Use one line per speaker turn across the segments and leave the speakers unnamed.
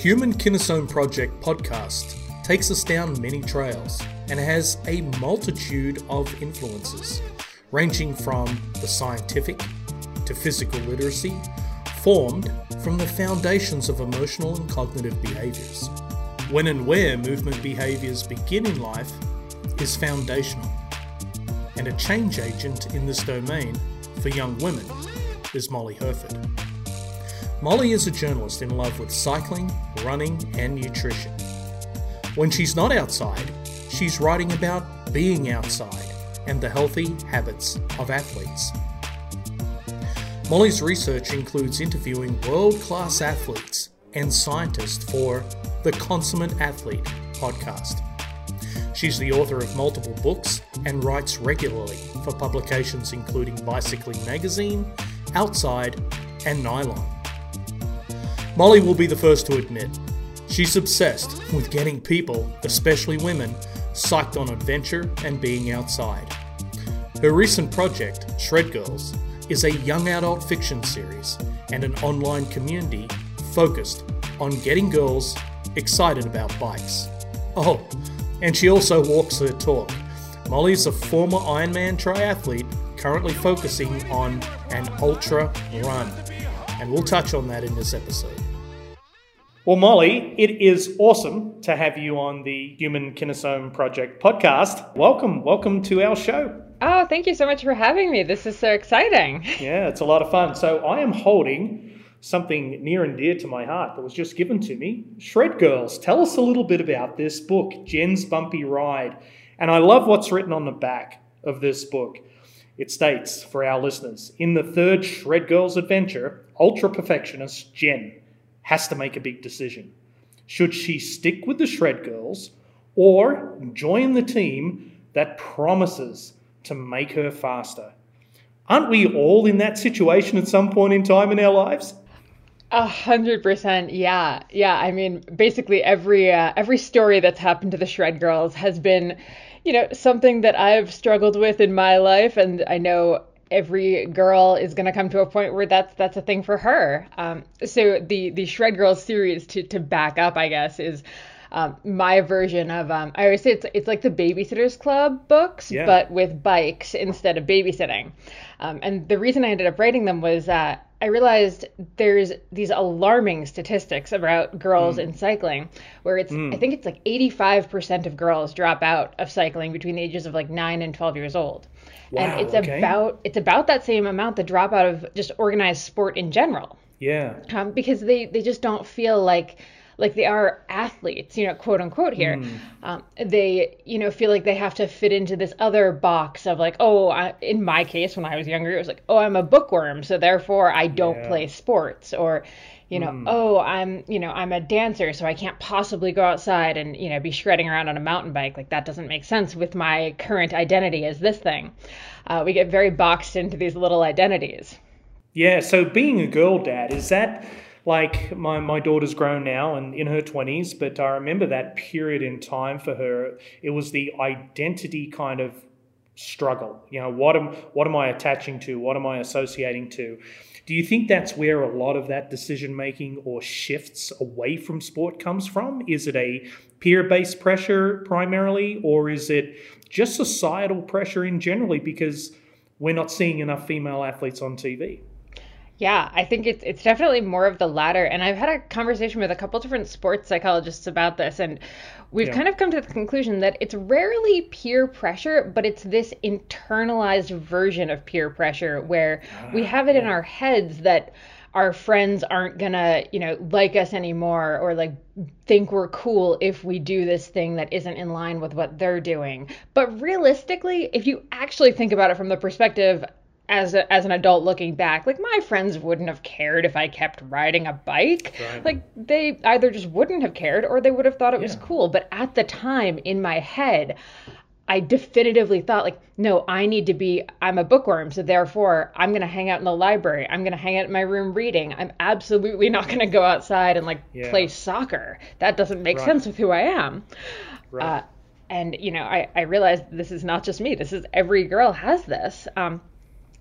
Human Kinesome Project podcast takes us down many trails and has a multitude of influences, ranging from the scientific to physical literacy, formed from the foundations of emotional and cognitive behaviors. When and where movement behaviors begin in life is foundational, and a change agent in this domain for young women is Molly Hurford. Molly is a journalist in love with cycling, running, and nutrition. When she's not outside, she's writing about being outside and the healthy habits of athletes. Molly's research includes interviewing world class athletes and scientists for the Consummate Athlete podcast. She's the author of multiple books and writes regularly for publications including Bicycling Magazine, Outside, and Nylon. Molly will be the first to admit she's obsessed with getting people, especially women, psyched on adventure and being outside. Her recent project, Shred Girls, is a young adult fiction series and an online community focused on getting girls excited about bikes. Oh, and she also walks her talk. Molly's a former Ironman triathlete currently focusing on an ultra run, and we'll touch on that in this episode. Well, Molly, it is awesome to have you on the Human Kinesome Project podcast. Welcome, welcome to our show.
Oh, thank you so much for having me. This is so exciting.
Yeah, it's a lot of fun. So, I am holding something near and dear to my heart that was just given to me. Shred Girls, tell us a little bit about this book, Jen's Bumpy Ride. And I love what's written on the back of this book. It states for our listeners In the third Shred Girls adventure, ultra perfectionist Jen has to make a big decision. Should she stick with the Shred Girls or join the team that promises to make her faster? Aren't we all in that situation at some point in time in our lives?
A hundred percent, yeah, yeah. I mean, basically every uh, every story that's happened to the Shred Girls has been, you know, something that I've struggled with in my life, and I know every girl is going to come to a point where that's that's a thing for her. Um, so the the Shred Girls series to to back up, I guess, is um, my version of um, I always say it's it's like the Babysitters Club books, yeah. but with bikes instead of babysitting. Um, and the reason I ended up writing them was uh, I realized there's these alarming statistics about girls mm. in cycling, where it's mm. I think it's like 85% of girls drop out of cycling between the ages of like nine and 12 years old. Wow, and it's okay. about it's about that same amount that drop out of just organized sport in general.
Yeah.
Um, because they they just don't feel like like they are athletes, you know, quote unquote here. Mm. Um, they, you know, feel like they have to fit into this other box of like, oh, I, in my case, when I was younger, it was like, oh, I'm a bookworm, so therefore I don't yeah. play sports, or, you know, mm. oh, I'm, you know, I'm a dancer, so I can't possibly go outside and, you know, be shredding around on a mountain bike. Like that doesn't make sense with my current identity as this thing. Uh, we get very boxed into these little identities.
Yeah. So being a girl dad, is that like my, my daughter's grown now and in her 20s but i remember that period in time for her it was the identity kind of struggle. You know what am what am i attaching to? What am i associating to? Do you think that's where a lot of that decision making or shifts away from sport comes from? Is it a peer based pressure primarily or is it just societal pressure in generally? Because we're not seeing enough female athletes on tv
yeah, I think it's it's definitely more of the latter. And I've had a conversation with a couple different sports psychologists about this, and we've yeah. kind of come to the conclusion that it's rarely peer pressure, but it's this internalized version of peer pressure where we ah, have it yeah. in our heads that our friends aren't gonna, you know, like us anymore or like think we're cool if we do this thing that isn't in line with what they're doing. But realistically, if you actually think about it from the perspective as a, as an adult looking back, like my friends wouldn't have cared if I kept riding a bike. Right. Like they either just wouldn't have cared or they would have thought it yeah. was cool. But at the time in my head, I definitively thought like, no, I need to be I'm a bookworm, so therefore I'm gonna hang out in the library. I'm gonna hang out in my room reading. I'm absolutely not gonna go outside and like yeah. play soccer. That doesn't make right. sense with who I am. Right. Uh, and you know, I, I realized this is not just me. This is every girl has this. Um,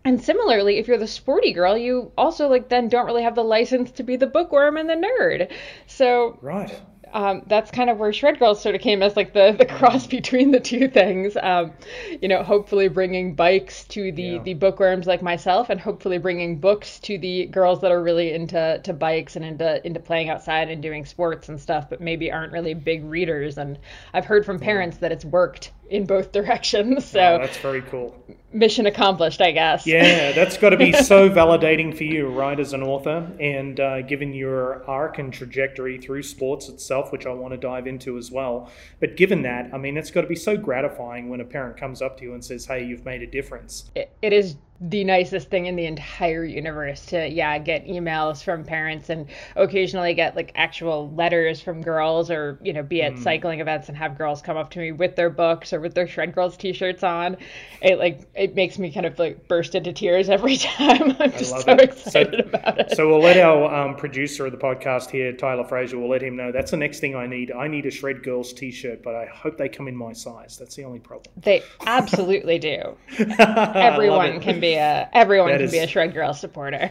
And similarly, if you're the sporty girl, you also like then don't really have the license to be the bookworm and the nerd. So
right
um, that's kind of where Shred Girls sort of came as like the, the cross between the two things. Um, you know, hopefully bringing bikes to the yeah. the bookworms like myself, and hopefully bringing books to the girls that are really into to bikes and into into playing outside and doing sports and stuff, but maybe aren't really big readers. And I've heard from parents yeah. that it's worked in both directions. So
oh, that's very cool.
Mission accomplished, I guess.
Yeah, that's got to be so validating for you, right, as an author, and uh, given your arc and trajectory through sports itself, which I want to dive into as well. But given that, I mean, it's got to be so gratifying when a parent comes up to you and says, "Hey, you've made a difference."
it, it is the nicest thing in the entire universe to yeah get emails from parents and occasionally get like actual letters from girls or you know be at mm. cycling events and have girls come up to me with their books or with their shred girls t-shirts on. It like it makes me kind of like burst into tears every time. I'm just so it. excited so, about it.
so we'll let our um, producer of the podcast here tyler fraser will let him know that's the next thing i need. I need a shred girls t-shirt but i hope they come in my size. That's the only problem.
They absolutely do. Everyone can be be a everyone can be a Shred Girl supporter.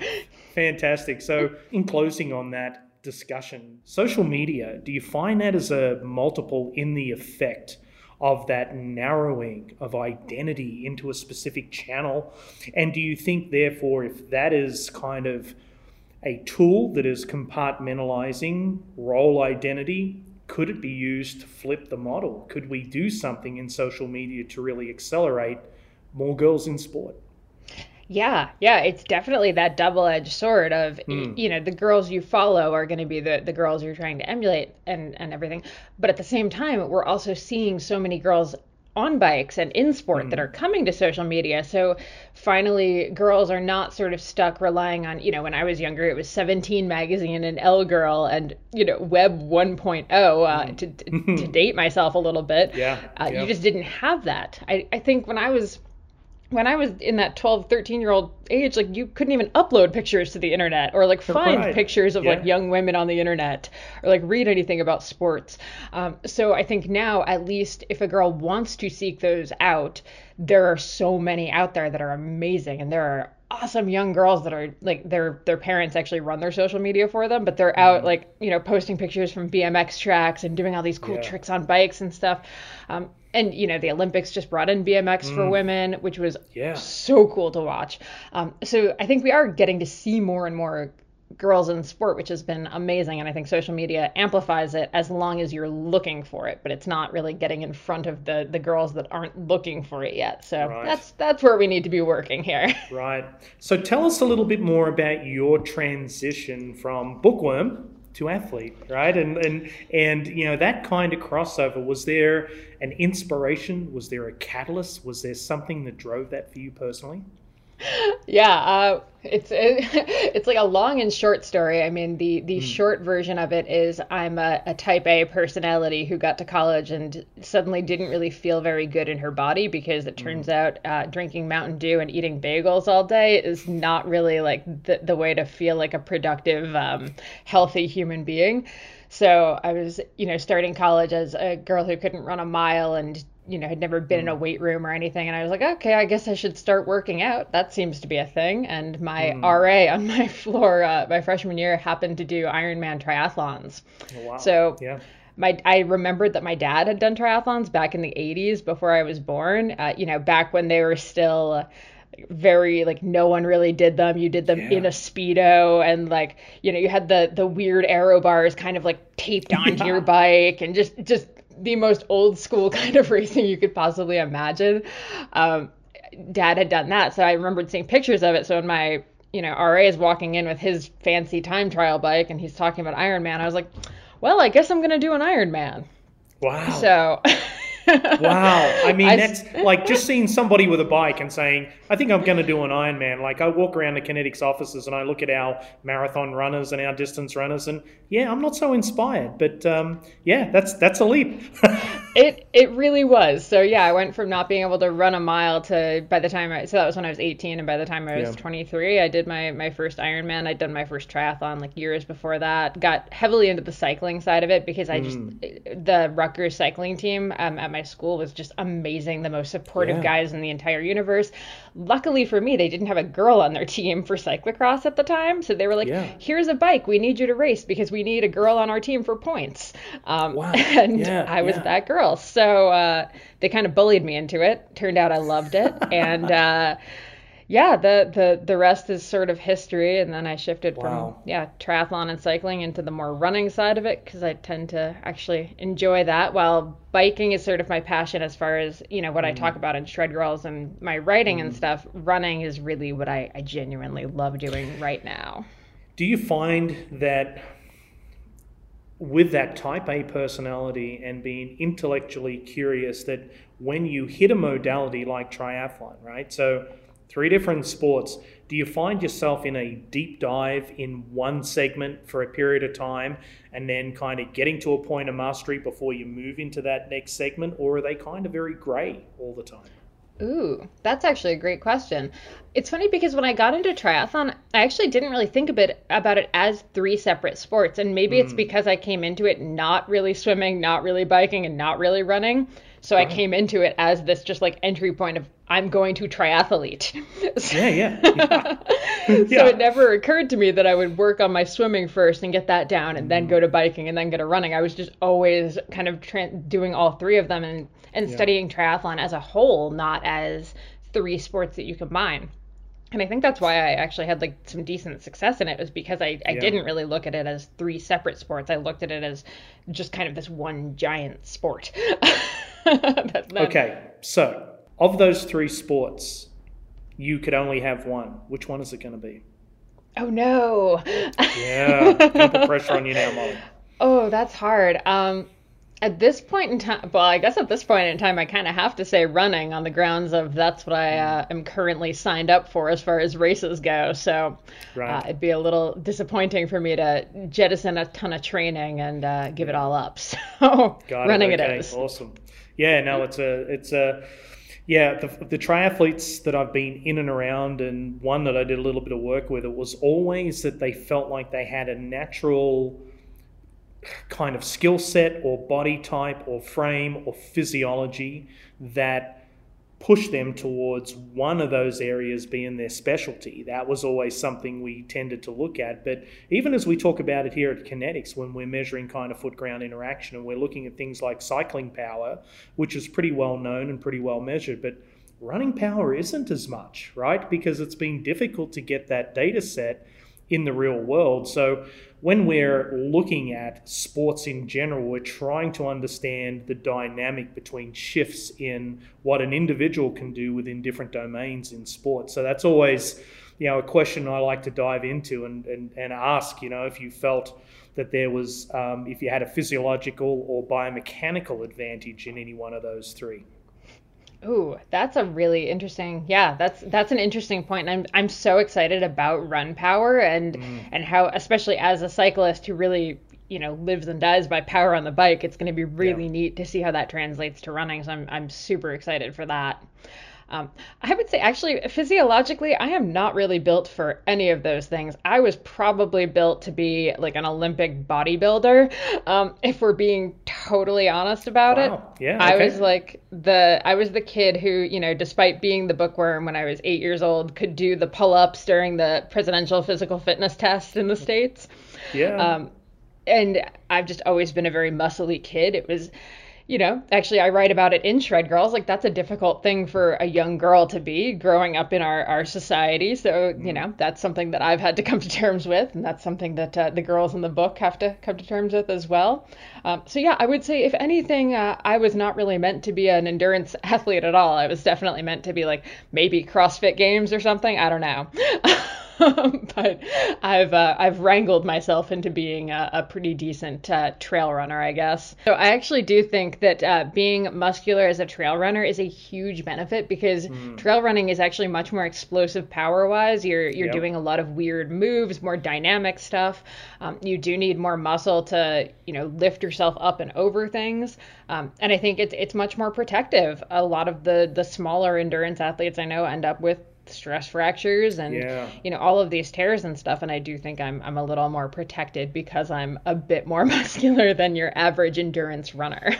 Fantastic. So, in closing on that discussion, social media, do you find that as a multiple in the effect? of that narrowing of identity into a specific channel? And do you think, therefore, if that is kind of a tool that is compartmentalizing role identity, could it be used to flip the model? Could we do something in social media to really accelerate more girls in sport?
Yeah, yeah, it's definitely that double-edged sword of mm. you know the girls you follow are going to be the the girls you're trying to emulate and and everything, but at the same time we're also seeing so many girls on bikes and in sport mm. that hmm. are coming to social media. So finally, girls are not sort of stuck relying on, you know, when I was younger, it was 17 magazine and Elle Girl and, you know, Web 1.0 uh, mm. to, to, date myself a little bit.
Yeah,
uh, You just didn't have that. I, I think when I was when I was in that 12, 13 year old age, like you couldn't even upload pictures to the internet or like find right. pictures of yeah. like young women on the internet or like read anything about sports. Um, so I think now, at least if a girl wants to seek those out, there are so many out there that are amazing and there are awesome young girls that are like their their parents actually run their social media for them but they're out mm-hmm. like you know posting pictures from bmx tracks and doing all these cool yeah. tricks on bikes and stuff um, and you know the Olympics just brought in BMX mm. for women, which was
yeah.
so cool to watch. Um, so I think we are getting to see more and more girls in sport, which has been amazing, and I think social media amplifies it as long as you're looking for it, but it's not really getting in front of the the girls that aren't looking for it yet. So right. that's that's where we need to be working here.
Right. So tell us a little bit more about your transition from bookworm to athlete, right? And and and you know that kind of crossover. Was there an inspiration? Was there a catalyst? Was there something that drove that for you personally?
yeah, uh, it's it, it's like a long and short story. I mean, the the mm. short version of it is I'm a, a, type A personality who got to college and suddenly didn't really feel very good in her body because it turns mm. out uh, drinking Mountain Dew and eating bagels all day is not really like the the way to feel like a productive, um, healthy human being. So I was, you know, starting college as a girl who couldn't run a mile and you know, had never been in a mm. weight room or anything. And I was like, okay, I guess I should start working out. That seems to be a thing. And my mm. RA on my floor, uh, my freshman year, happened to do Ironman triathlons.
Oh, wow.
So
yeah.
My, I remembered that my dad had done triathlons back in the 80s before I was born. Uh, you know, back when they were still very like no one really did them. You did them yeah. in a speedo and like you know you had the the weird aero bars kind of like taped onto your bike and just just the most old school kind of racing you could possibly imagine. Um, Dad had done that, so I remembered seeing pictures of it. So when my you know RA is walking in with his fancy time trial bike and he's talking about Ironman, I was like, well, I guess I'm gonna do an Ironman.
Wow.
So.
wow. I mean, I, that's like just seeing somebody with a bike and saying, I think I'm going to do an Ironman. Like, I walk around the Kinetyx offices and I look at our marathon runners and our distance runners, and yeah, I'm not so inspired. But um, yeah, that's that's a leap.
it it really was. So yeah, I went from not being able to run a mile to by the time I so that was when I was 18, and by the time I was yeah. 23, I did my my first Ironman. I'd done my first triathlon like years before that. Got heavily into the cycling side of it because I just mm. the Rutgers cycling team um, at my school was just amazing, the most supportive
Yeah.
guys in the entire universe. Luckily for me, they didn't have a girl on their team for cyclocross at the time, so they were like,
Yeah.
"Here's a bike. We need you to race because we need a girl on our team for points." Um,
Wow.
And
Yeah,
I was
yeah.
that girl, so uh, they kind of bullied me into it. Turned out I loved it, and. Uh, yeah, the, the the rest is sort of history, and then I shifted
Wow.
from yeah triathlon and cycling into the more running side of it because I tend to actually enjoy that. While biking is sort of my passion as far as you know what I
Mm.
talk about in Shred Girls and my writing and stuff. Running is really what I, I genuinely love doing right now.
Do you find that with that type A personality and being intellectually curious, that when you hit a modality like triathlon, right? So, three different sports, do you find yourself in a deep dive in one segment for a period of time and then kind of getting to a point of mastery before you move into that next segment? Or are they kind of very gray all the time?
Ooh, that's actually a great question. It's funny because when I got into triathlon, I actually didn't really think a bit about it as three separate sports. And maybe it's mm. because I came into it not really swimming, not really biking, and not really running. So I came into it as this just like entry point of I'm going to triathlete.
Yeah, yeah. yeah.
so
Yeah.
it never occurred to me that I would work on my swimming first and get that down and then mm. go to biking and then go to running. I was just always kind of tran doing all three of them and, and studying triathlon as a whole, not as three sports that you combine. And I think that's why I actually had like some decent success in it was because I, I
Yeah.
didn't really look at it as three separate sports. I looked at it as just kind of this one giant sport.
Okay, so of those three sports, you could only have one. Which one is it going to be?
Oh no.
Yeah, put pressure on you now, Molly.
Oh, that's hard. Um, at this point in time, well, I guess at this point in time, I kind of have to say running on the grounds of that's what I uh, am currently signed up for as far as races go. So
Right.
uh, it'd be a little disappointing for me to jettison a ton of training and uh, give it all up. So
Got
running
it.
it
Okay,
is.
awesome. Yeah, no, it's a, it's a, yeah, the, the triathletes that I've been in and around, and one that I did a little bit of work with, it was always that they felt like they had a natural kind of skill set or body type or frame or physiology that push them towards one of those areas being their specialty. That was always something we tended to look at. But even as we talk about it here at Kinetyx, when we're measuring kind of foot ground interaction and we're looking at things like cycling power, which is pretty well known and pretty well measured, but running power isn't as much, right? Because it's been difficult to get that data set in the real world. So when we're looking at sports in general, we're trying to understand the dynamic between shifts in what an individual can do within different domains in sports. So that's always, you know, a question I like to dive into and, and, and ask, you know, if you felt that there was, um, if you had a physiological or biomechanical advantage in any one of those three.
Ooh, that's a really interesting. Yeah, that's that's an interesting point. And I'm I'm so excited about run power and
Mm.
and how especially as a cyclist who really you know lives and dies by power on the bike, it's going to be really
Yeah.
neat to see how that translates to running. So I'm I'm super excited for that. Um, I would say actually physiologically, I am not really built for any of those things. I was probably built to be like an Olympic bodybuilder, um, if we're being totally honest about it.
Wow. Yeah,
I was like the I was the kid who, you know, despite being the bookworm when I was eight years old, could do the pull-ups during the presidential physical fitness test in the states.
Yeah.
Um, and I've just always been a very muscly kid. It was, you know, actually I write about it in Shred Girls. Like that's a difficult thing for a young girl to be growing up in our, our society. So, you know, that's something that I've had to come to terms with. And that's something that uh, the girls in the book have to come to terms with as well. Um, so yeah, I would say if anything, uh, I was not really meant to be an endurance athlete at all. I was definitely meant to be like maybe CrossFit games or something. I don't know. but I've uh, I've wrangled myself into being a, a pretty decent uh, trail runner, I guess. So I actually do think that uh, being muscular as a trail runner is a huge benefit because trail running is actually much more explosive power wise. You're you're
Yep.
doing a lot of weird moves, more dynamic stuff. Um, you do need more muscle to you know lift yourself up and over things. Um, and I think it's it's much more protective. A lot of the the smaller endurance athletes I know end up with stress fractures and
Yeah.
you know all of these tears and stuff and I do think I'm I'm a little more protected because I'm a bit more muscular than your average endurance runner.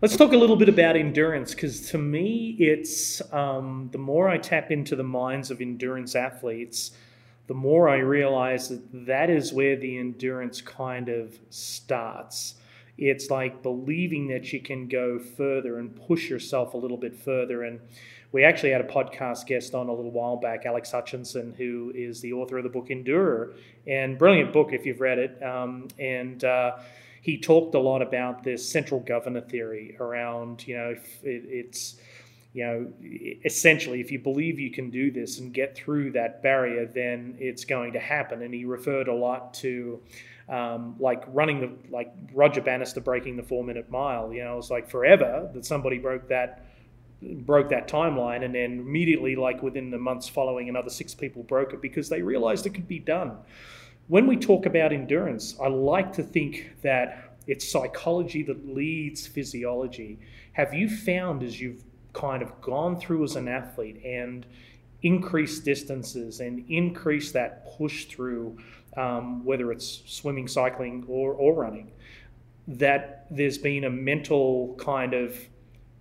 Let's talk a little bit about endurance because to me, it's um, the more I tap into the minds of endurance athletes, the more I realize that that is where the endurance kind of starts. It's like believing that you can go further and push yourself a little bit further. And we actually had a podcast guest on a little while back, Alex Hutchinson, who is the author of the book Endure, and brilliant book if you've read it. Um, and uh, he talked a lot about this central governor theory around, you know, it, it's, you know, essentially, if you believe you can do this and get through that barrier, then it's going to happen. And he referred a lot to, um, like running the, like Roger Bannister breaking the four minute mile. You know, it was like forever that somebody broke that broke that timeline and then immediately like within the months following another six people broke it because they realized it could be done when we talk about endurance, I like to think that it's psychology that leads physiology. Have you found as you've kind of gone through as an athlete and increased distances and increased that push through, um, whether it's swimming, cycling, or, or running, that there's been a mental kind of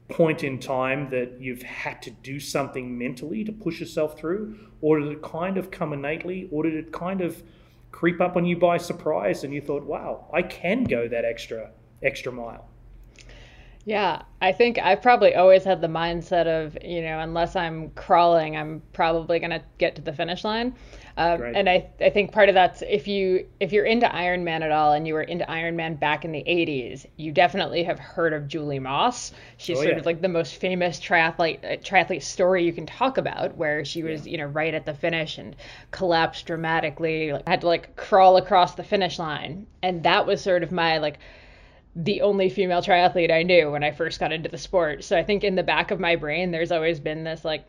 point in time that you've had to do something mentally to push yourself through? Or did it kind of come innately? Or did it kind of creep up on you by surprise and you thought, wow, I can go that extra extra mile?
Yeah, I think I've probably always had the mindset of, you know, unless I'm crawling, I'm probably going to get to the finish line. Um, and I, I think part of that's if you if you're into Ironman at all and you were into Ironman back in the 80s, you definitely have heard of Julie Moss. She's oh, sort yeah. of like the most famous triathlete uh, triathlete story you can talk about, where she was yeah. you know right at the finish and collapsed dramatically, like, had to like crawl across the finish line, and that was sort of my like the only female triathlete I knew when I first got into the sport. So I think in the back of my brain, there's always been this like,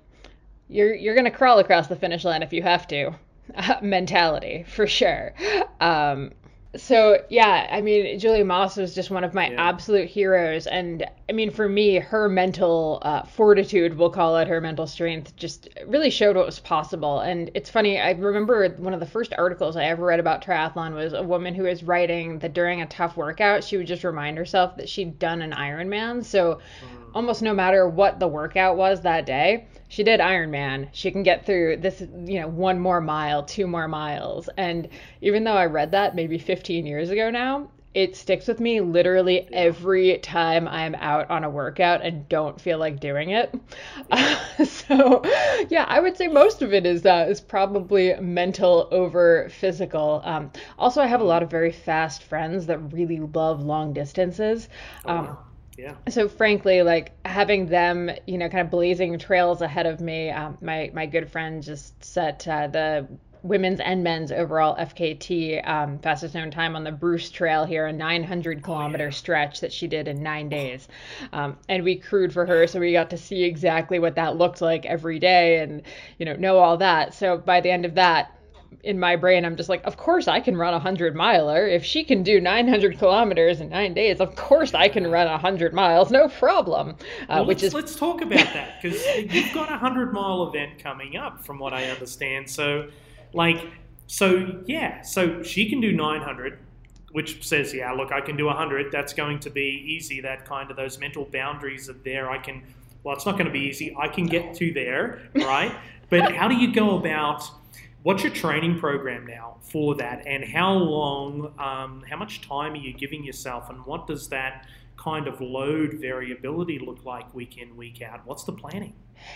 you're you're gonna crawl across the finish line if you have to, mentality for sure. Um, so yeah, I mean, Julie Moss was just one of my yeah. absolute heroes, and I mean, for me, her mental uh, fortitude, we'll call it, her mental strength, just really showed what was possible. And it's funny, I remember one of the first articles I ever read about triathlon was a woman who was writing that during a tough workout, she would just remind herself that she'd done an Ironman. So mm. almost no matter what the workout was that day, she did Ironman. She can get through this, you know, one more mile, two more miles. And even though I read that maybe 15 years ago now, it sticks with me literally every time I'm out on a workout and don't feel like doing it. Uh, so, yeah, I would say most of it is uh, is probably mental over physical. Um, also, I have a lot of very fast friends that really love long distances.
Oh, um, wow yeah.
So frankly, like having them, you know, kind of blazing trails ahead of me. Um, my my good friend just set uh, the women's and men's overall FKT um, fastest known time on the Bruce Trail here, a 900 kilometer oh, yeah. stretch that she did in nine days. Um, and we crewed for her, so we got to see exactly what that looked like every day, and you know know all that. So by the end of that, in my brain, I'm just like, of course I can run a hundred miler. If she can do 900 kilometers in nine days, of course I can run a hundred miles, no problem.
Uh, well, which is let's talk about that because you've got a hundred mile event coming up, from what I understand. So, like, so yeah, so she can do 900 which says, yeah, look, I can do 100. That's going to be easy. That kind of those mental boundaries are there. I can, well, it's not going to be easy. I can get to there, right? but how do you go about What's your training program now for that, and how long, um, how much time are you giving yourself, and what does that kind of load variability look like week in, week out? What's the planning?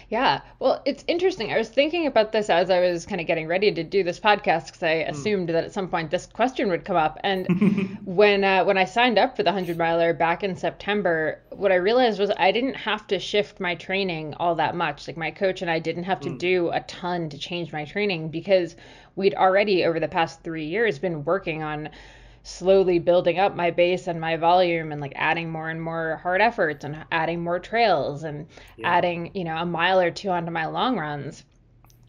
Yeah. Well, it's interesting. I was thinking about this as I was kind of getting ready to do this podcast because I hmm. assumed mm. that at some point this question would come up. And when uh, when I signed up for the 100 miler back in September, what I realized was I didn't have to shift my training all that much. Like my coach and I didn't have to mm. do a ton to change my training because we'd already over the past 3 years been working on slowly building up my base and my volume and like adding more and more hard efforts and adding more trails and yeah. adding, you know, a mile or two onto my long runs.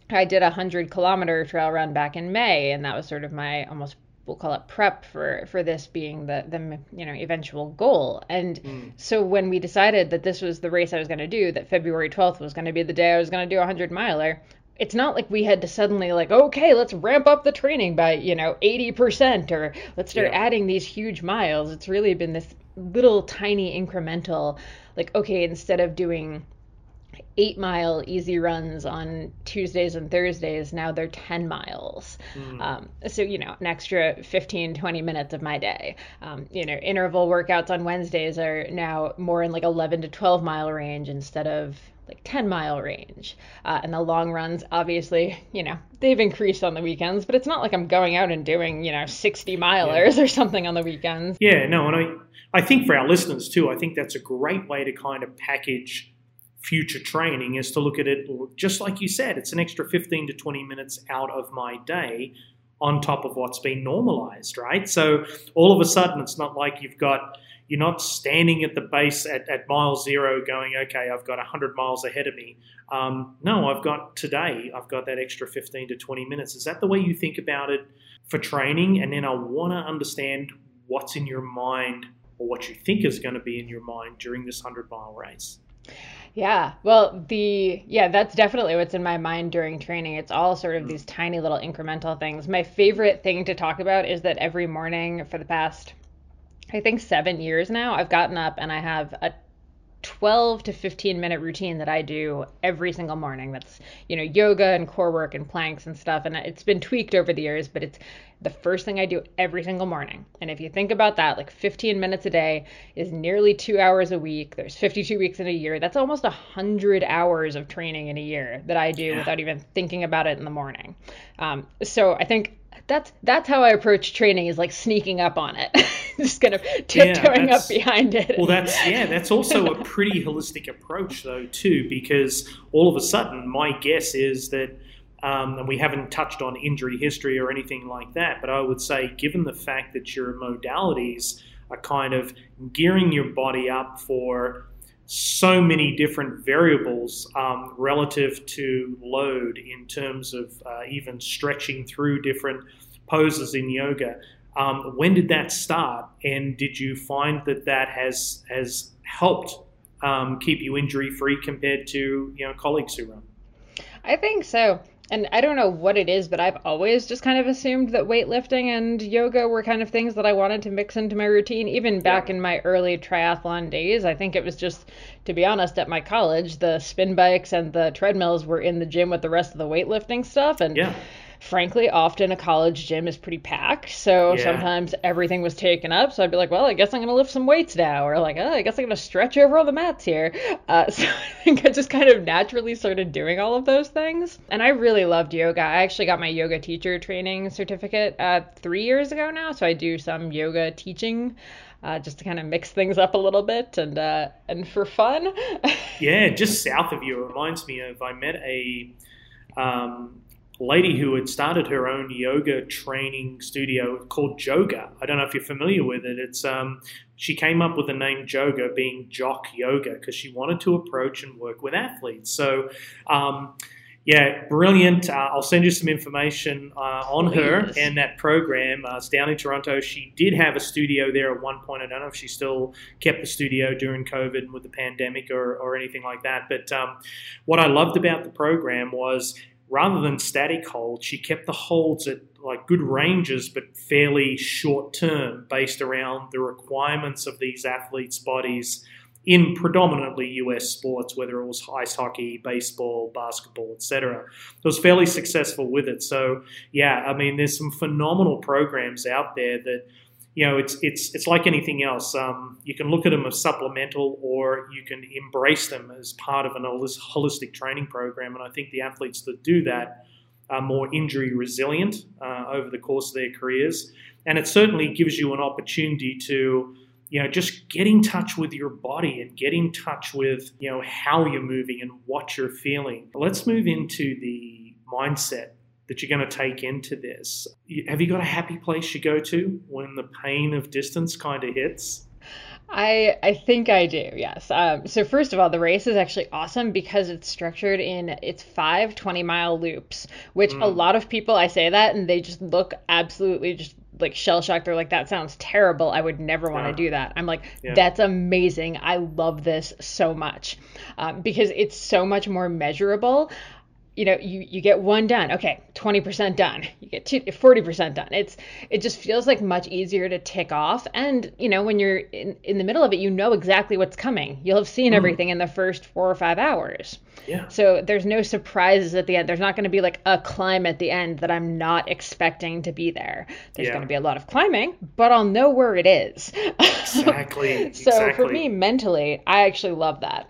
I did a hundred kilometer trail run back in May, and that was sort of my almost we'll call it prep for for this being the the you know eventual goal. And mm. so when we decided that this was the race I was going to do, that February 12th was going to be the day I was going to do a hundred miler, it's not like we had to suddenly like okay let's ramp up the training by you know 80% or let's start yeah. adding these huge miles it's really been this little tiny incremental like okay instead of doing eight mile easy runs on Tuesdays and Thursdays. Now they're 10 miles. Mm. Um, so, you know, an extra 15, 20 minutes of my day. Um, you know, interval workouts on Wednesdays are now more in like 11 to 12 mile range instead of like 10 mile range. Uh, and the long runs, obviously, you know, they've increased on the weekends, but it's not like I'm going out and doing, you know, 60 milers yeah. or something on the weekends.
Yeah, no, and I, I think for our listeners too, I think that's a great way to kind of package future training is to look at it just like you said it's an extra 15 to 20 minutes out of my day on top of what's been normalized right so all of a sudden it's not like you've got you're not standing at the base at, at mile zero going okay i've got 100 miles ahead of me um, no i've got today i've got that extra 15 to 20 minutes is that the way you think about it for training and then i want to understand what's in your mind or what you think is going to be in your mind during this 100 mile race
yeah. Well, the yeah, that's definitely what's in my mind during training. It's all sort of these tiny little incremental things. My favorite thing to talk about is that every morning for the past I think 7 years now, I've gotten up and I have a 12 to 15 minute routine that I do every single morning. That's, you know, yoga and core work and planks and stuff. And it's been tweaked over the years, but it's the first thing I do every single morning. And if you think about that, like 15 minutes a day is nearly two hours a week. There's 52 weeks in a year. That's almost 100 hours of training in a year that I do yeah. without even thinking about it in the morning. Um, so I think that's that's how I approach training is like sneaking up on it, just kind of tiptoeing yeah, up behind it.
Well, that's yeah, that's also a pretty holistic approach though too, because all of a sudden, my guess is that um, and we haven't touched on injury history or anything like that, but I would say, given the fact that your modalities are kind of gearing your body up for so many different variables um, relative to load in terms of uh, even stretching through different poses in yoga. Um, when did that start, and did you find that that has has helped um, keep you injury free compared to you know colleagues who run?
I think so and I don't know what it is, but I've always just kind of assumed that weightlifting and yoga were kind of things that I wanted to mix into my routine, even back yeah. in my early triathlon days. I think it was just, to be honest, at my college, the spin bikes and the treadmills were in the gym with the rest of the weightlifting stuff. And yeah frankly, often a college gym is pretty packed. So yeah. sometimes everything was taken up. So I'd be like, well, I guess I'm going to lift some weights now. Or like, oh, I guess I'm going to stretch over all the mats here. Uh, so I think I just kind of naturally started doing all of those things. And I really loved yoga. I actually got my yoga teacher training certificate uh, three years ago now. So I do some yoga teaching. Uh, just to kind of mix things up a little bit and uh, and for fun.
yeah, just south of you it reminds me of I met a um, lady who had started her own yoga training studio called Joga. I don't know if you're familiar with it. It's um, she came up with the name Joga, being jock yoga, because she wanted to approach and work with athletes. So. Um, yeah, brilliant. Uh, I'll send you some information uh, on Please. her and that program. Uh, it's down in Toronto. She did have a studio there at one point. I don't know if she still kept the studio during COVID and with the pandemic or, or anything like that. But um, what I loved about the program was rather than static holds, she kept the holds at like good ranges, but fairly short term, based around the requirements of these athletes' bodies in predominantly US sports, whether it was ice hockey, baseball, basketball, etc. It was fairly successful with it. So yeah, I mean, there's some phenomenal programs out there that you know, it's it's it's like anything else. Um, you can look at them as supplemental, or you can embrace them as part of an holistic training program. And I think the athletes that do that are more injury resilient uh, over the course of their careers. And it certainly gives you an opportunity to, you know, just get in touch with your body and get in touch with, you know, how you're moving and what you're feeling. But let's move into the mindset that you're going to take into this. Have you got a happy place you go to when the pain of distance kind of hits?
I I think I do. Yes. Um, so first of all, the race is actually awesome because it's structured in it's five 20 mile loops, which mm. a lot of people I say that and they just look absolutely just like shell shocked. They're like, that sounds terrible. I would never want to yeah. do that. I'm like, yeah. that's amazing. I love this so much um, because it's so much more measurable you know you you get one done. Okay 20% done. You get two, 40% done. It's it just feels like much easier to tick off. And you know when you're in, in the middle of it you know exactly what's coming. You'll have seen mm. everything in the first four or five hours.
Yeah.
So there's no surprises at the end. There's not going to be like a climb at the end that i'm not expecting to be there. There's yeah. going to be a lot of climbing but i'll know where it is.
Exactly.
So
exactly.
for me mentally i actually love that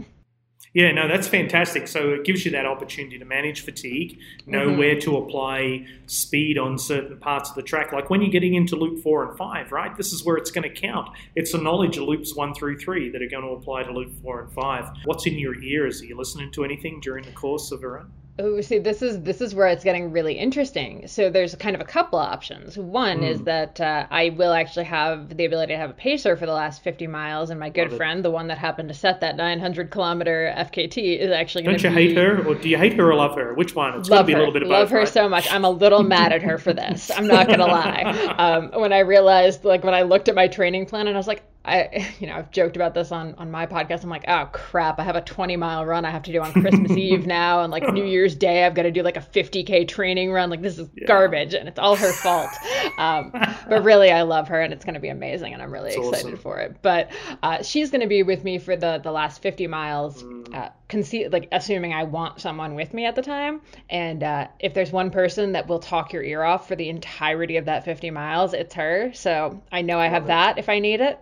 yeah, no, that's fantastic. So it gives you that opportunity to manage fatigue, know mm-hmm. where to apply speed on certain parts of the track. Like when you're getting into loop four and five, right? This is where it's going to count. It's the knowledge of loops one through three that are going to apply to loop four and five. What's in your ears? Are you listening to anything during the course of a run?
Oh, see, this is this is where it's getting really interesting. So there's kind of a couple of options. One mm. is hmm. that uh, I will actually have the ability to have a pacer for the last 50 miles, and my good Love friend, it. the one that happened to set that 900 kilometer FKT, is actually going
to. Don't you
be...
hate her, or do you hate her or love her? Which one?
It's love her. Love her right? so much. I'm a little mad at her for this. I'm not gonna lie. Um, when I realized, like, when I looked at my training plan, and I was like, I, you know, I've joked about this on, on my podcast. I'm like, oh crap, I have a 20 mile run I have to do on Christmas Eve now, and like New Year's Day, I've got to do like a 50k training run. Like this is yeah. garbage, and it's all her fault. Um, but really, I love her, and it's going to be amazing, and I'm really That's excited awesome. for it. But uh, she's going to be with me for the the last 50 miles, mm. uh, conce- like assuming I want someone with me at the time. And uh, if there's one person that will talk your ear off for the entirety of that 50 miles, it's her. So I know I have that if I need it.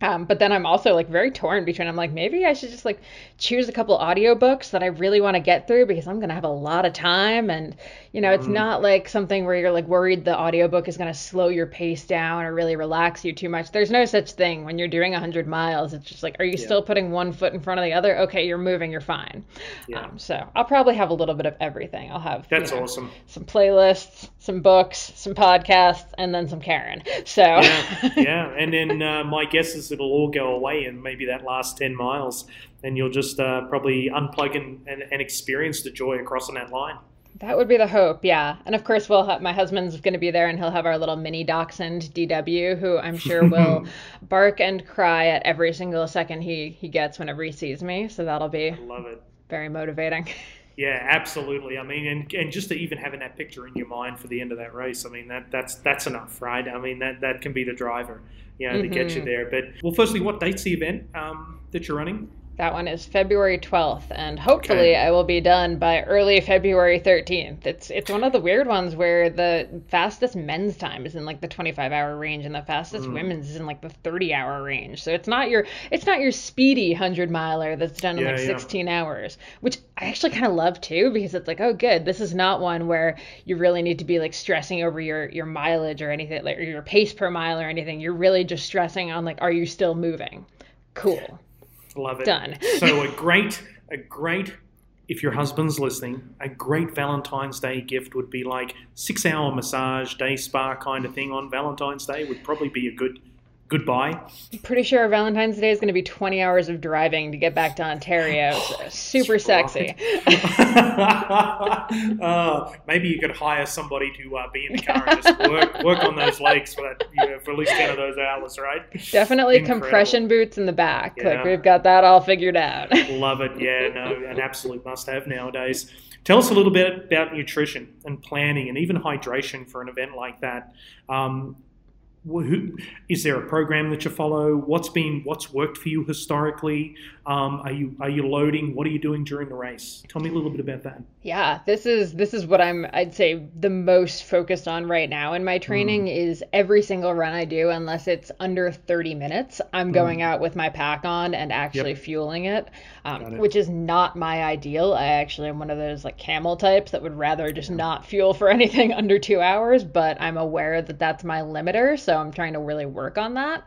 Um, but then I'm also like very torn between I'm like maybe I should just like choose a couple audiobooks that I really want to get through because I'm gonna have a lot of time and you know it's mm. not like something where you're like worried the audiobook is gonna slow your pace down or really relax you too much. There's no such thing when you're doing 100 miles. It's just like are you yeah. still putting one foot in front of the other? Okay, you're moving, you're fine. Yeah. Um, so I'll probably have a little bit of everything. I'll have
that's
you know,
awesome.
Some playlists, some books, some podcasts, and then some Karen. So
yeah, yeah. and then uh, my guess is it'll all go away in maybe that last 10 miles and you'll just uh, probably unplug and, and, and experience the joy of crossing that line.
That would be the hope, yeah. And of course, we'll have, my husband's going to be there, and he'll have our little mini dachshund DW, who I'm sure will bark and cry at every single second he he gets whenever he sees me. So that'll be
I love it.
Very motivating.
Yeah, absolutely. I mean, and, and just to even having that picture in your mind for the end of that race, I mean that that's that's enough, right? I mean that that can be the driver, you know, mm-hmm. to get you mm-hmm. there. But well, firstly, what date's the event um, that you're running?
That one is February 12th, and hopefully okay. I will be done by early February 13th. It's it's one of the weird ones where the fastest men's time is in like the 25 hour range, and the fastest mm. women's is in like the 30 hour range. So it's not your it's not your speedy hundred miler that's done in yeah, like 16 yeah. hours, which I actually kind of love too because it's like oh good, this is not one where you really need to be like stressing over your your mileage or anything like or your pace per mile or anything. You're really just stressing on like are you still moving? Cool.
Love it.
Done.
so a great, a great. If your husband's listening, a great Valentine's Day gift would be like six-hour massage, day spa kind of thing on Valentine's Day would probably be a good goodbye.
Pretty sure Valentine's Day is going to be 20 hours of driving to get back to Ontario. So super sexy.
uh, maybe you could hire somebody to uh, be in the car and just work, work on those legs for that you know, for at least 10 of those hours, right?
Definitely Incredible. compression boots in the back. Yeah. Like we've got that all figured out.
Love it. Yeah, no, an absolute must have nowadays. Tell us a little bit about nutrition and planning and even hydration for an event like that. Um, who, is there a program that you follow? What's been what's worked for you historically? Um, are you are you loading? What are you doing during the race? Tell me a little bit about that.
Yeah, this is this is what I'm I'd say the most focused on right now in my training mm. is every single run I do, unless it's under 30 minutes, I'm mm. going out with my pack on and actually yep. fueling it, um, which is not my ideal. I actually am one of those like camel types that would rather just yeah. not fuel for anything under two hours, but I'm aware that that's my limiter, so I'm trying to really work on that.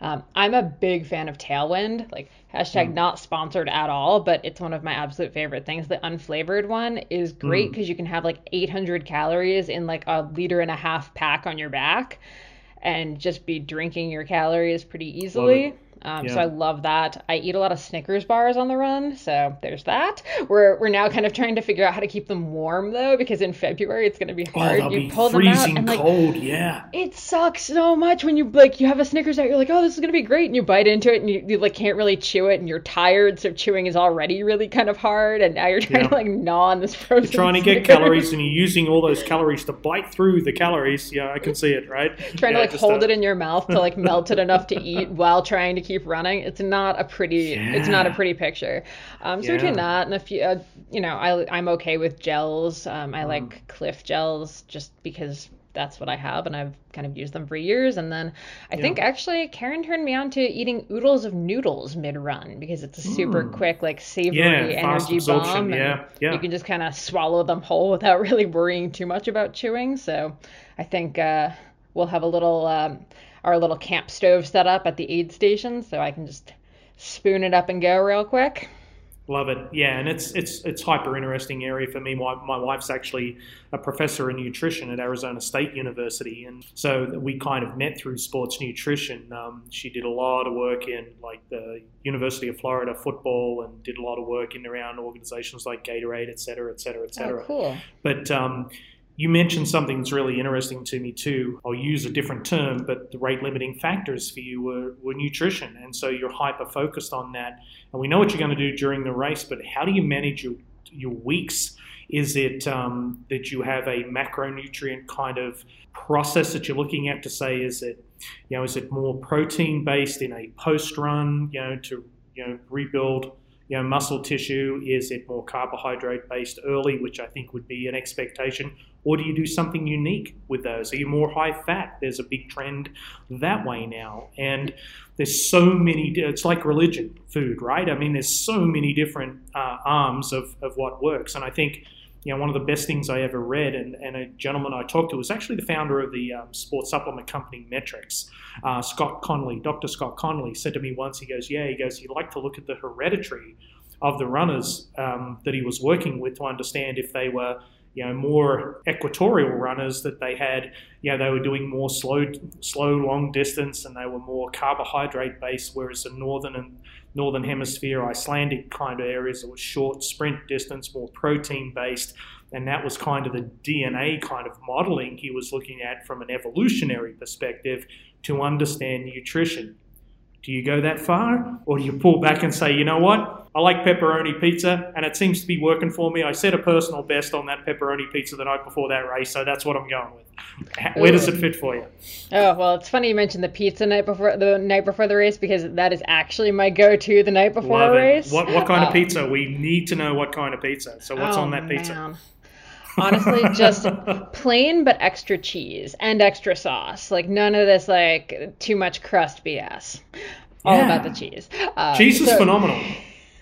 Um, I'm a big fan of Tailwind, like hashtag mm. not sponsored at all, but it's one of my absolute favorite things. The unflavored one is great because mm. you can have like 800 calories in like a liter and a half pack on your back and just be drinking your calories pretty easily. Um, yeah. So I love that. I eat a lot of Snickers bars on the run, so there's that. We're we're now kind of trying to figure out how to keep them warm though, because in February it's going to be oh, hard.
Oh, you be pull them out and like cold, yeah.
It sucks so much when you like you have a Snickers out, you're like, oh, this is going to be great, and you bite into it and you, you like can't really chew it, and you're tired, so chewing is already really kind of hard, and now you're trying yeah. to like gnaw on this frozen.
You're trying to get calories, and you're using all those calories to bite through the calories. Yeah, I can see it, right?
trying
yeah,
to like hold uh, it in your mouth to like melt it enough to eat while trying to keep running. It's not a pretty yeah. it's not a pretty picture. Um, so yeah. between that and a few, uh, you know, I I'm okay with gels. Um, I mm. like Clif gels just because that's what I have, and I've kind of used them for years. And then I yeah. think actually Karen turned me on to eating oodles of noodles mid run because it's a super mm. quick, like savory yeah, energy bomb.
Yeah, yeah.
You can just kind of swallow them whole without really worrying too much about chewing. So I think uh, we'll have a little um, our little camp stove set up at the aid station, so I can just spoon it up and go real quick.
Love it, yeah, and it's it's it's hyper interesting area for me. My my wife's actually a professor in nutrition at Arizona State University, and so we kind of met through sports nutrition. Um, she did a lot of work in like the University of Florida football, and did a lot of work in around organizations like Gatorade, et cetera, et cetera, et cetera.
Oh, cool.
But um, you mentioned something that's really interesting to me too. I'll use a different term, but the rate limiting factors for you were, were nutrition. And so you're hyper focused on that. And we know what you're going to do during the race, but how do you manage your, your weeks? Is it um, that you have a macronutrient kind of process that you're looking at to say, is it, you know, is it more protein based in a post run, you know, to, you know, rebuild you know, muscle tissue? Is it more carbohydrate based early, which I think would be an expectation? Or do you do something unique with those? Are you more high fat? There's a big trend that way now. And there's so many, it's like religion, food, right? I mean, there's so many different uh, arms of, of what works. And I think, you know, one of the best things I ever read, and, and a gentleman I talked to was actually the founder of the um, sports supplement company Met-Rx, uh, Scott Connelly. Dr. Scott Connelly said to me once, he goes, Yeah, he goes, he'd like to look at the hereditary of the runners um, that he was working with to understand if they were you know more equatorial runners that they had you know they were doing more slow slow long distance and they were more carbohydrate based whereas the northern and northern hemisphere Icelandic kind of areas it was short sprint distance more protein based. And that was kind of the DNA kind of modeling he was looking at from an evolutionary perspective to understand nutrition do you go that far or do you pull back and say you know what I like pepperoni pizza, and it seems to be working for me. I set a personal best on that pepperoni pizza the night before that race, so that's what I'm going with. Where does it fit for you?
Oh well, it's funny you mentioned the pizza night before the night before the race because that is actually my go-to the night before
Love
a race.
What what kind of oh. pizza? We need to know what kind of pizza. So what's
oh,
on that pizza?
Oh, man. Honestly, just plain but extra cheese and extra sauce. Like none of this like too much crust BS. All yeah. about the cheese.
Um, cheese is so, phenomenal.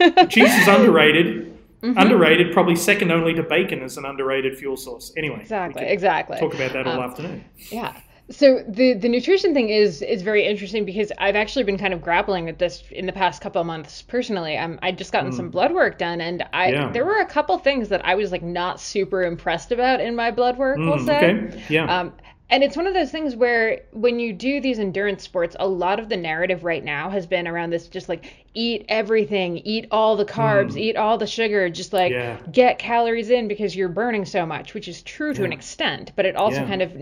Cheese is underrated. Mm-hmm. Underrated, probably second only to bacon as an underrated fuel source. Anyway,
exactly, exactly.
Talk about that all um, afternoon.
Yeah. So the the nutrition thing is is very interesting because I've actually been kind of grappling with this in the past couple of months personally. I'm I just gotten mm. some blood work done and I yeah. there were a couple things that I was like not super impressed about in my blood work. Mm, we'll say.
Okay. Yeah. Um,
and it's one of those things where when you do these endurance sports, a lot of the narrative right now has been around this just like eat everything, eat all the carbs, mm. eat all the sugar, just like yeah. get calories in because you're burning so much, which is true to yeah. an extent, but it also yeah. kind of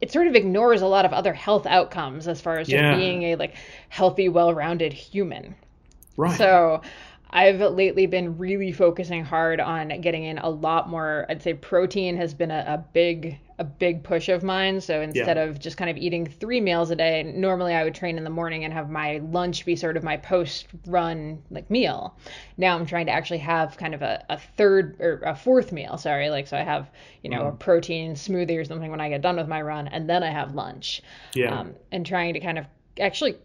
it sort of ignores a lot of other health outcomes as far as just being a like healthy, well-rounded human.
Right.
So I've lately been really focusing hard on getting in a lot more. I'd say protein has been a, a big a big push of mine. So instead yeah. of just kind of eating three meals a day, normally I would train in the morning and have my lunch be sort of my post run like meal. Now I'm trying to actually have kind of a, a third or a fourth meal, sorry. Like, so I have, you know, mm. a protein smoothie or something when I get done with my run, and then I have lunch.
Yeah. Um,
and trying to kind of actually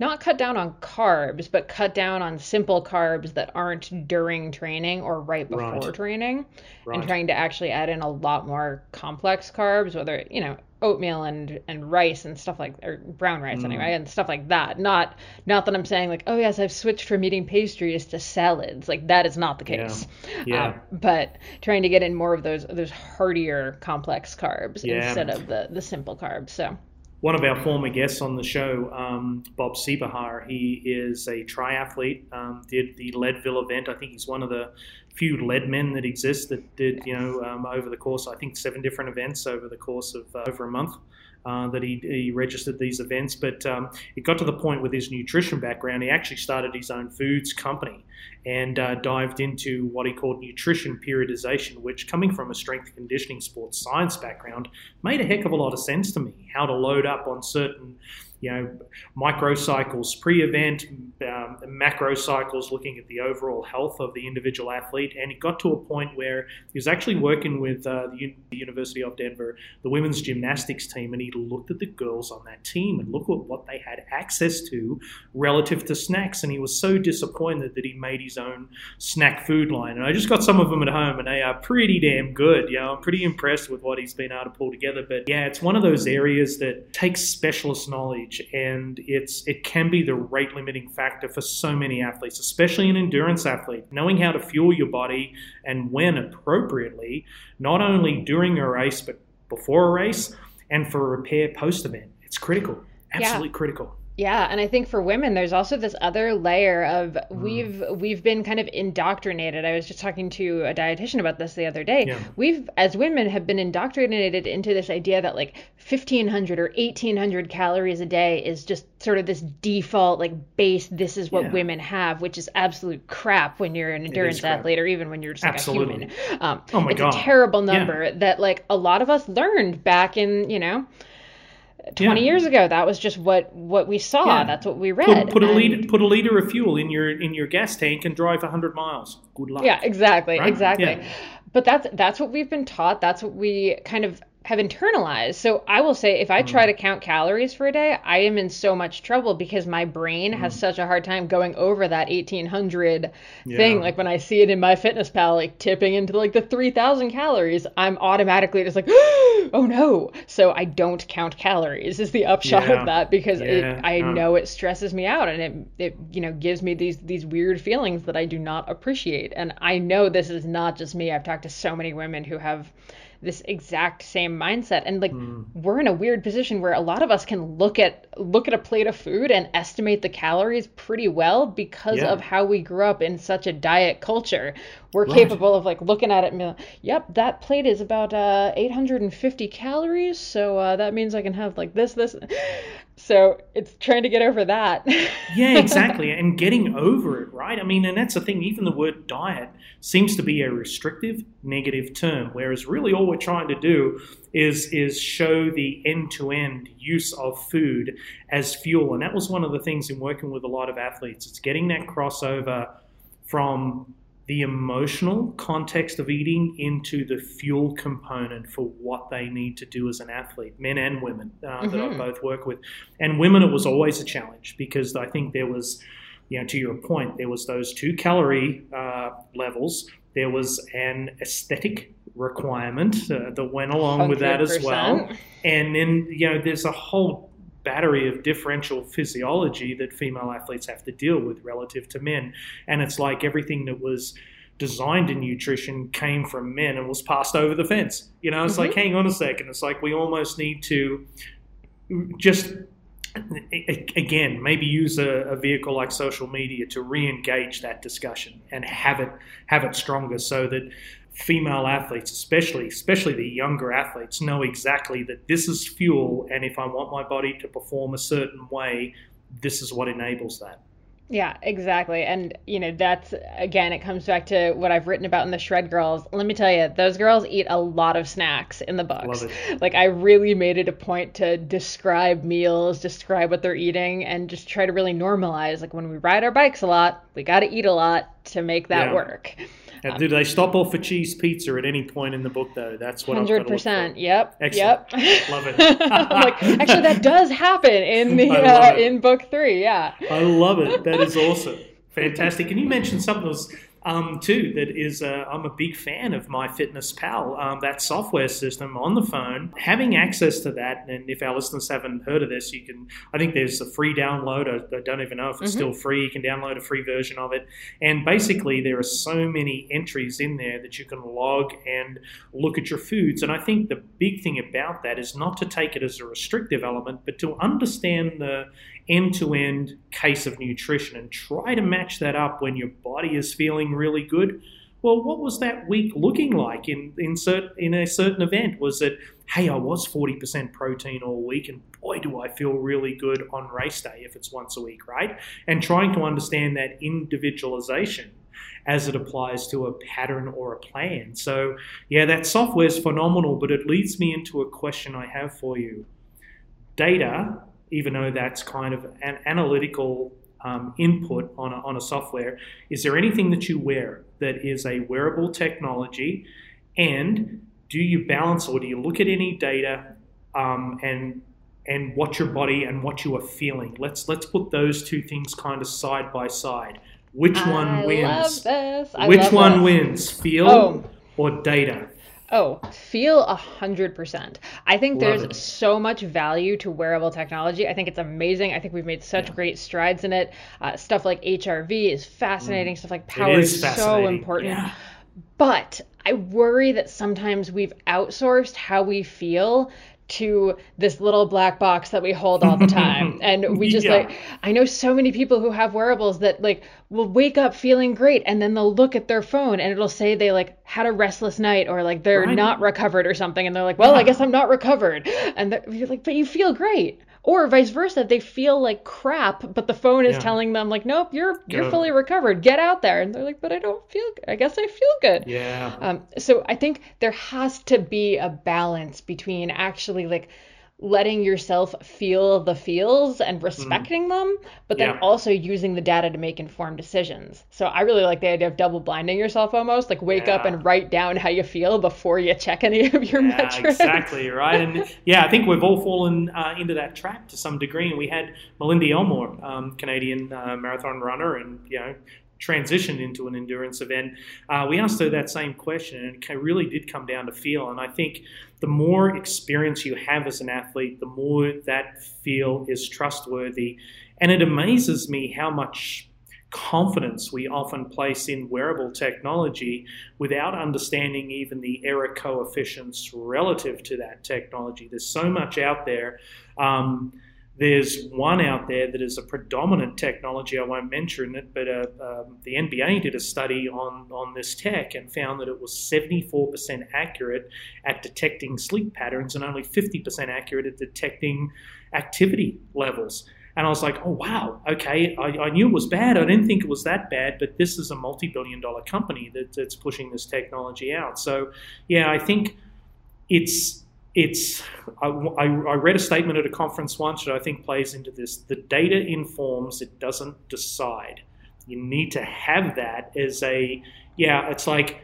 not cut down on carbs, but cut down on simple carbs that aren't during training or right before right. training, right. and trying to actually add in a lot more complex carbs, whether you know oatmeal and and rice and stuff like or brown rice mm. anyway and stuff like that. Not not that I'm saying like oh yes I've switched from eating pastries to salads like that is not the case.
Yeah. yeah. Um,
but trying to get in more of those those heartier complex carbs yeah. instead of the the simple carbs. So
one of our former guests on the show, um, Bob Siebehar, he is a triathlete, um, did the Leadville event. I think he's one of the few Leadmen that exist that did, you know, um, over the course, I think seven different events over the course of uh, over a month. Uh, that he, he, registered these events. But um, it got to the point with his nutrition background, he actually started his own foods company and uh, dived into what he called nutrition periodization, which, coming from a strength conditioning sports science background, made a heck of a lot of sense to me. How to load up on certain you know, microcycles pre-event, um, macro cycles, looking at the overall health of the individual athlete. And it got to a point where he was actually working with uh, the, the, University of Denver, the women's gymnastics team, and he looked at the girls on that team and looked at what they had access to relative to snacks. And he was so disappointed that he made his own snack food line. And I just got some of them at home, and they are pretty damn good. You know, I'm pretty impressed with what he's been able to pull together. But yeah, it's one of those areas that takes specialist knowledge and it's it can be the rate limiting factor for so many athletes, especially an endurance athlete. Knowing how to fuel your body and when appropriately, not only during a race but before a race and for a repair post event. It's critical, absolutely yeah. critical.
Yeah, and I think for women there's also this other layer of mm. we've we've been kind of indoctrinated. I was just talking to a dietitian about this the other day. Yeah. We've as women have been indoctrinated into this idea that like 1500 or 1800 calories a day is just sort of this default like base this is what yeah. women have, which is absolute crap when you're an endurance athlete or even when you're just like a human. Um, oh my it's God. a terrible number yeah. that like a lot of us learned back in, you know, 20 yeah. years ago that was just what what we saw yeah. that's what we read
put, put a liter put a liter of fuel in your in your gas tank and drive 100 miles good luck
yeah exactly right? exactly yeah. but that's that's what we've been taught that's what we kind of have internalized. So I will say, if I try mm. to count calories for a day, I am in so much trouble because my brain mm. has such a hard time going over that 1800 yeah. thing. Like when I see it in MyFitnessPal, like tipping into like the 3000 calories, I'm automatically just like, oh no. So I don't count calories is the upshot yeah. of that because yeah. it, I know it stresses me out and it, it, you know, gives me these, these weird feelings that I do not appreciate. And I know this is not just me. I've talked to so many women who have this exact same mindset and like mm. we're in a weird position where a lot of us can look at look at a plate of food and estimate the calories pretty well because yeah. of how we grew up in such a diet culture we're right. capable of like looking at it and like, yep that plate is about uh, 850 calories so uh, that means i can have like this this so it's trying to get over that.
yeah, exactly. And getting over it, right? I mean, and that's the thing, even the word diet seems to be a restrictive negative term, whereas really all we're trying to do is is show the end-to-end use of food as fuel. And that was one of the things in working with a lot of athletes. It's getting that crossover from the emotional context of eating into the fuel component for what they need to do as an athlete, men and women uh, mm-hmm. that I mm-hmm. both work with. And women, it was always a challenge because I think there was, you know, to your point, there was those two calorie uh, levels. There was an aesthetic requirement uh, that went along 100%. with that as well. And then, you know, there's a whole battery of differential physiology that female athletes have to deal with relative to men. And it's like everything that was designed in nutrition came from men and was passed over the fence. You know, it's mm-hmm. like, hang on a second. It's like we almost need to just again maybe use a, a, vehicle like social media to re-engage that discussion and have it have it stronger so that female athletes, especially especially the younger athletes, know exactly that this is fuel, and if I want my body to perform a certain way, this is what enables that.
Yeah, exactly. And, you know, that's, again, it comes back to what I've written about in the Shred Girls. Let me tell you, those girls eat a lot of snacks in the books. Like, I really made it a point to describe meals, describe what they're eating, and just try to really normalize. Like, when we ride our bikes a lot, we got to eat a lot to make that yeah. work.
Um, do they stop off for cheese pizza at any point in the book, though? That's what hundred percent.
Yep.
Excellent.
Yep.
Love it.
like, actually, that does happen in the uh, in book three. Yeah.
I love it. That is awesome. Fantastic. And you mentioned something that was um, too that is uh, I'm a big fan of MyFitnessPal, um, that software system on the phone. Having access to that, and if our listeners haven't heard of this, you can. I think there's a free download. I, I don't even know if it's mm-hmm. still free. You can download a free version of it, and basically there are so many entries in there that you can log and look at your foods. And I think the big thing about that is not to take it as a restrictive element, but to understand the end to end case of nutrition and try to match that up when your body is feeling really good. Well, what was that week looking like in in, cert, in a certain event? Was it, hey, I was 40% protein all week, and boy, do I feel really good on race day if it's once a week, right? And trying to understand that individualization as it applies to a pattern or a plan. So, yeah, that software is phenomenal, but it leads me into a question I have for you. Data even though that's kind of an analytical um, input on a, on a software, is there anything that you wear that is a wearable technology? And do you balance or do you look at any data um, and and what your body and what you are feeling? Let's let's put those two things kind of side by side. Which one
I
wins?
Which
one
this.
wins? Feel oh. or data?
Oh, feel a hundred percent. I think Love there's it. so much value to wearable technology. I think it's amazing. I think we've made such yeah. great strides in it. Uh, stuff like HRV is fascinating. Mm. Stuff like power is, is so important. Yeah. But I worry that sometimes we've outsourced how we feel to this little black box that we hold all the time. and we just yeah. like, I know so many people who have wearables that like will wake up feeling great and then they'll look at their phone and it'll say they like had a restless night or like they're right. not recovered or something. And they're like, well, yeah. I guess I'm not recovered. And you're like, but you feel great or vice versa they feel like crap but the phone is yeah. telling them like nope you're you're fully recovered. Get out there. And they're like but i don't feel i guess i feel good.
Yeah.
Um, so i think there has to be a balance between actually like letting yourself feel the feels and mm-hmm. respecting mm. them, but then yeah. also using the data to make informed decisions. So I really like the idea of double blinding yourself almost, like wake yeah. up and write down how you feel before you check any of your yeah, metrics.
Exactly, right. And yeah, I think we've all fallen uh, into that trap to some degree. And we had Malindi Elmore, um, Canadian uh, marathon runner, and you know, transitioned into an endurance event, uh, we asked her that same question, and it really did come down to feel. And I think the more experience you have as an athlete, the more that feel is trustworthy. And it amazes me how much confidence we often place in wearable technology without understanding even the error coefficients relative to that technology. There's so much out there. Um, there's one out there that is a predominant technology. I won't mention it, but uh, um, the NBA did a study on, on this tech and found that it was 74% accurate at detecting sleep patterns and only 50% accurate at detecting activity levels. And I was like, oh, wow, okay, I, I, knew it was bad. I didn't think it was that bad, but this is a multi billion dollar company that, that's pushing this technology out. So, yeah, I think it's it's I, I, read a statement at a conference once that I think plays into this. The data informs; it doesn't decide. You need to have that as a yeah. It's like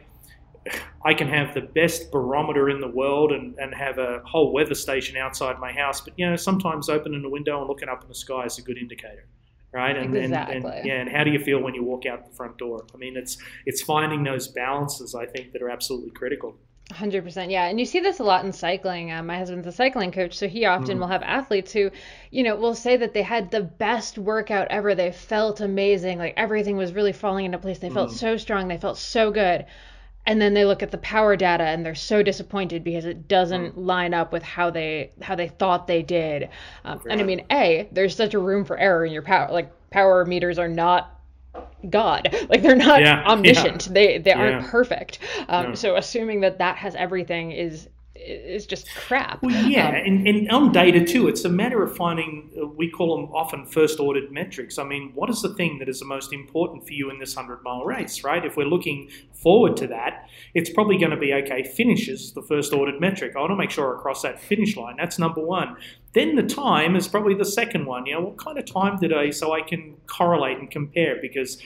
I can have the best barometer in the world and, and have a whole weather station outside my house, but you know sometimes opening a window and looking up in the sky is a good indicator right?
And, exactly.
and, and, yeah, and how do you feel when you walk out the front door? I mean, it's it's finding those balances I think that are absolutely critical.
100% yeah and you see this a lot in cycling um, my husband's a cycling coach so he often mm. will have athletes who you know will say that they had the best workout ever they felt amazing like everything was really falling into place they felt mm. so strong they felt so good and then they look at the power data and they're so disappointed because it doesn't mm. line up with how they how they thought they did um, and i mean a there's such a room for error in your power like power meters are not God. Like they're not yeah, omniscient. Yeah. They they aren't perfect. Um. So assuming that that has everything is is just crap.
Well, yeah, um, and, and on data too, it's a matter of finding, uh, we call them often first ordered metrics. I mean, what is the thing that is the most important for you in this 100 mile race, right? If we're looking forward to that, it's probably going to be okay, finishes the first ordered metric. I want to make sure I cross that finish line. That's number one. Then the time is probably the second one. You know, what kind of time did I, so I can correlate and compare because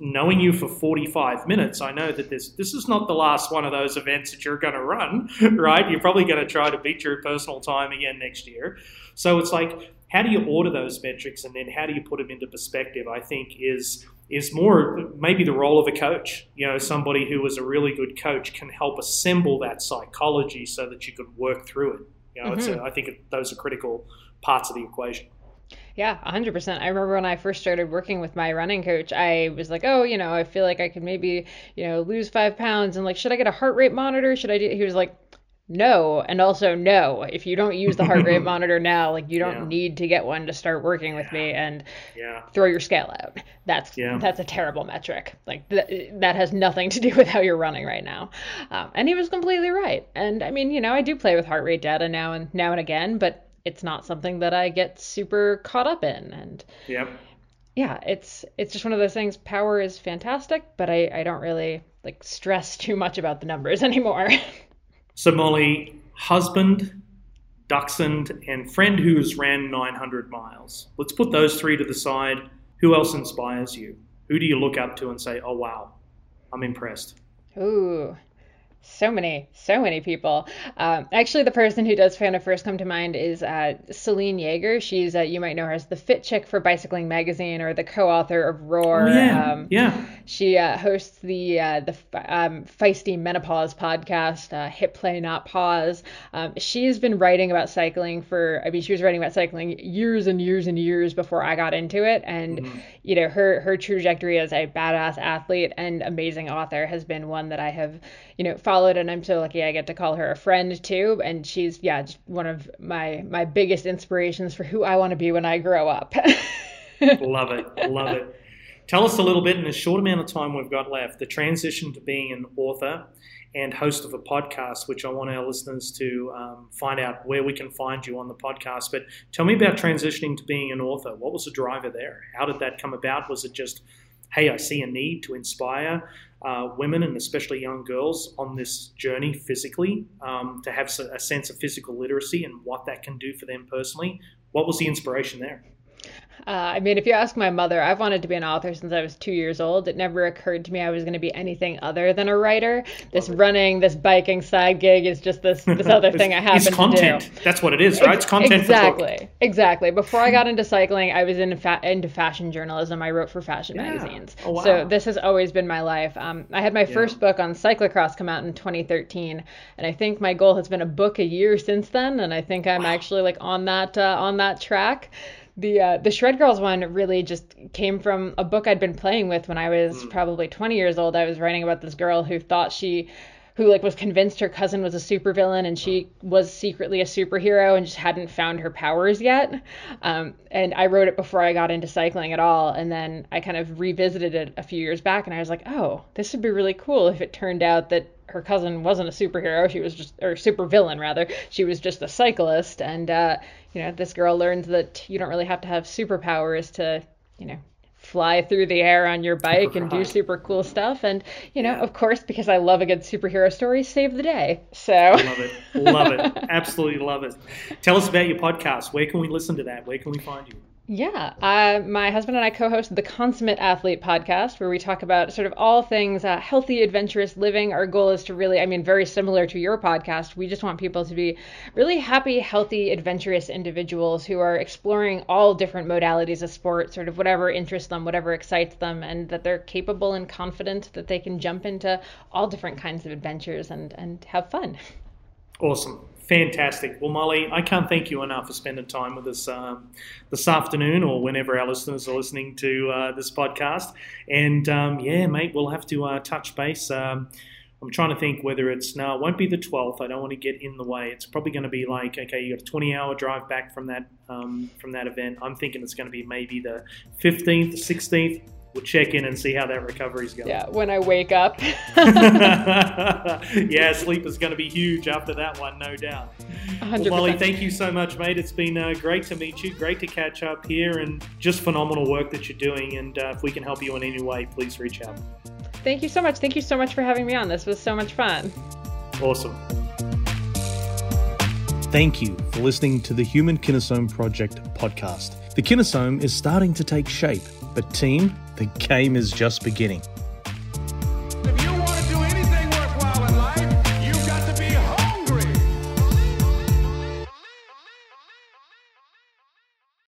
knowing you for 45 minutes, I know that this this is not the last one of those events that you're going to run, right? You're probably going to try to beat your personal time again next year. So it's like, how do you order those metrics and then how do you put them into perspective? I think is is more maybe the role of a coach. You know, somebody who is a really good coach can help assemble that psychology so that you can work through it. You know, mm-hmm. a, I think those are critical parts of the equation.
Yeah, 100%. I remember when I first started working with my running coach, I was like, oh, you know, I feel like I could maybe, you know, lose five pounds. And like, should I get a heart rate monitor? Should I do? He was like, no. And also, no. If you don't use the heart rate monitor now, like, you don't yeah. need to get one to start working with me and yeah. throw your scale out. That's yeah. that's a terrible metric. Like, th- that has nothing to do with how you're running right now. Um, and he was completely right. And I mean, you know, I do play with heart rate data now and now and again, but it's not something that I get super caught up in. And
yeah,
yeah, it's it's just one of those things. Power is fantastic, but I I don't really like stress too much about the numbers anymore.
so Molly, husband, dachshund, and friend who's ran 900 miles. Let's put those three to the side. Who else inspires you? Who do you look up to and say, "Oh wow, I'm impressed"?
Ooh, so many, so many people. Um, actually, the person who does of first come to mind is uh, Selene Yeager. She's, uh, you might know her as the Fit Chick for Bicycling Magazine or the co-author of Roar.
Oh, yeah, um, yeah.
She uh, hosts the uh, the um, Feisty Menopause podcast, uh, Hit Play Not Pause. Um, she's been writing about cycling for, I mean, she was writing about cycling years and years and years before I got into it, and mm-hmm. you know, her her trajectory as a badass athlete and amazing author has been one that I have, you know, followed, and I'm so lucky I get to call her a friend too. And she's yeah, one of my my biggest inspirations for who I want to be when I grow up.
love it, love it. Tell us a little bit in the short amount of time we've got left, the transition to being an author and host of a podcast, which I want our listeners to um, find out where we can find you on the podcast. But tell me about transitioning to being an author. What was the driver there? How did that come about? Was it just, hey, I see a need to inspire? uh, women and especially young girls on this journey physically um, to have a sense of physical literacy and what that can do for them personally. What was the inspiration there?
Uh, I mean, if you ask my mother, I've wanted to be an author since I was two years old. It never occurred to me I was going to be anything other than a writer. This running, this biking side gig is just this this other thing I happen
it's content.
to do.
That's what it is, right? It's content.
Exactly, exactly. Before I got into cycling, I was in fa- into fashion journalism. I wrote for fashion yeah. magazines. Oh, wow. So this has always been my life. Um, I had my yeah. first book on cyclocross come out in 2013, and I think my goal has been a book a year since then. And I think I'm wow. actually like on that uh, on that track the uh, the Shred Girls one really just came from a book I'd been playing with when I was mm. probably 20 years old. I was writing about this girl who thought she who like was convinced her cousin was a supervillain and she was secretly a superhero and just hadn't found her powers yet. Um, and I wrote it before I got into cycling at all, and then I kind of revisited it a few years back, and I was like, oh, this would be really cool if it turned out that her cousin wasn't a superhero; she was just or supervillain rather. She was just a cyclist, and uh, you know, this girl learns that you don't really have to have superpowers to, you know, fly through the air on your bike and do super cool stuff. And, you know, of course, because I love a good superhero story, save the day. So
love it. Love it. Absolutely love it. Tell us about your podcast. Where can we listen to that? Where can we find you?
Yeah, uh, my husband and I co-host the Consummate Athlete podcast, where we talk about sort of all things uh, healthy, adventurous living. Our goal is to really, I mean, very similar to your podcast. We just want people to be really happy, healthy, adventurous individuals who are exploring all different modalities of sport, sort of whatever interests them, whatever excites them, and that they're capable and confident that they can jump into all different kinds of adventures and and have fun.
Awesome. Fantastic. Well, Molly, I can't thank you enough for spending time with us um, this afternoon or whenever our listeners are listening to uh, this podcast. And um, yeah, mate, we'll have to uh, touch base. Um, I'm trying to think whether it's no, it won't be the 12th. I don't want to get in the way. It's probably going to be like okay, you got a 20 hour drive back from that um, from that event. I'm thinking it's going to be maybe the 15th, 16th we'll check in and see how that recovery's going.
Yeah, when I wake up.
yeah, sleep is going to be huge after that one, no doubt. 100%. Well, Molly, thank you so much, mate. It's been uh, great to meet you, great to catch up here, and just phenomenal work that you're doing. And uh, if we can help you in any way, please reach out.
Thank you so much. Thank you so much for having me on. This was so much fun.
Awesome.
Thank you for listening to the Human Kinesome Project podcast. The kinesome is starting to take shape, but team, the game is just beginning.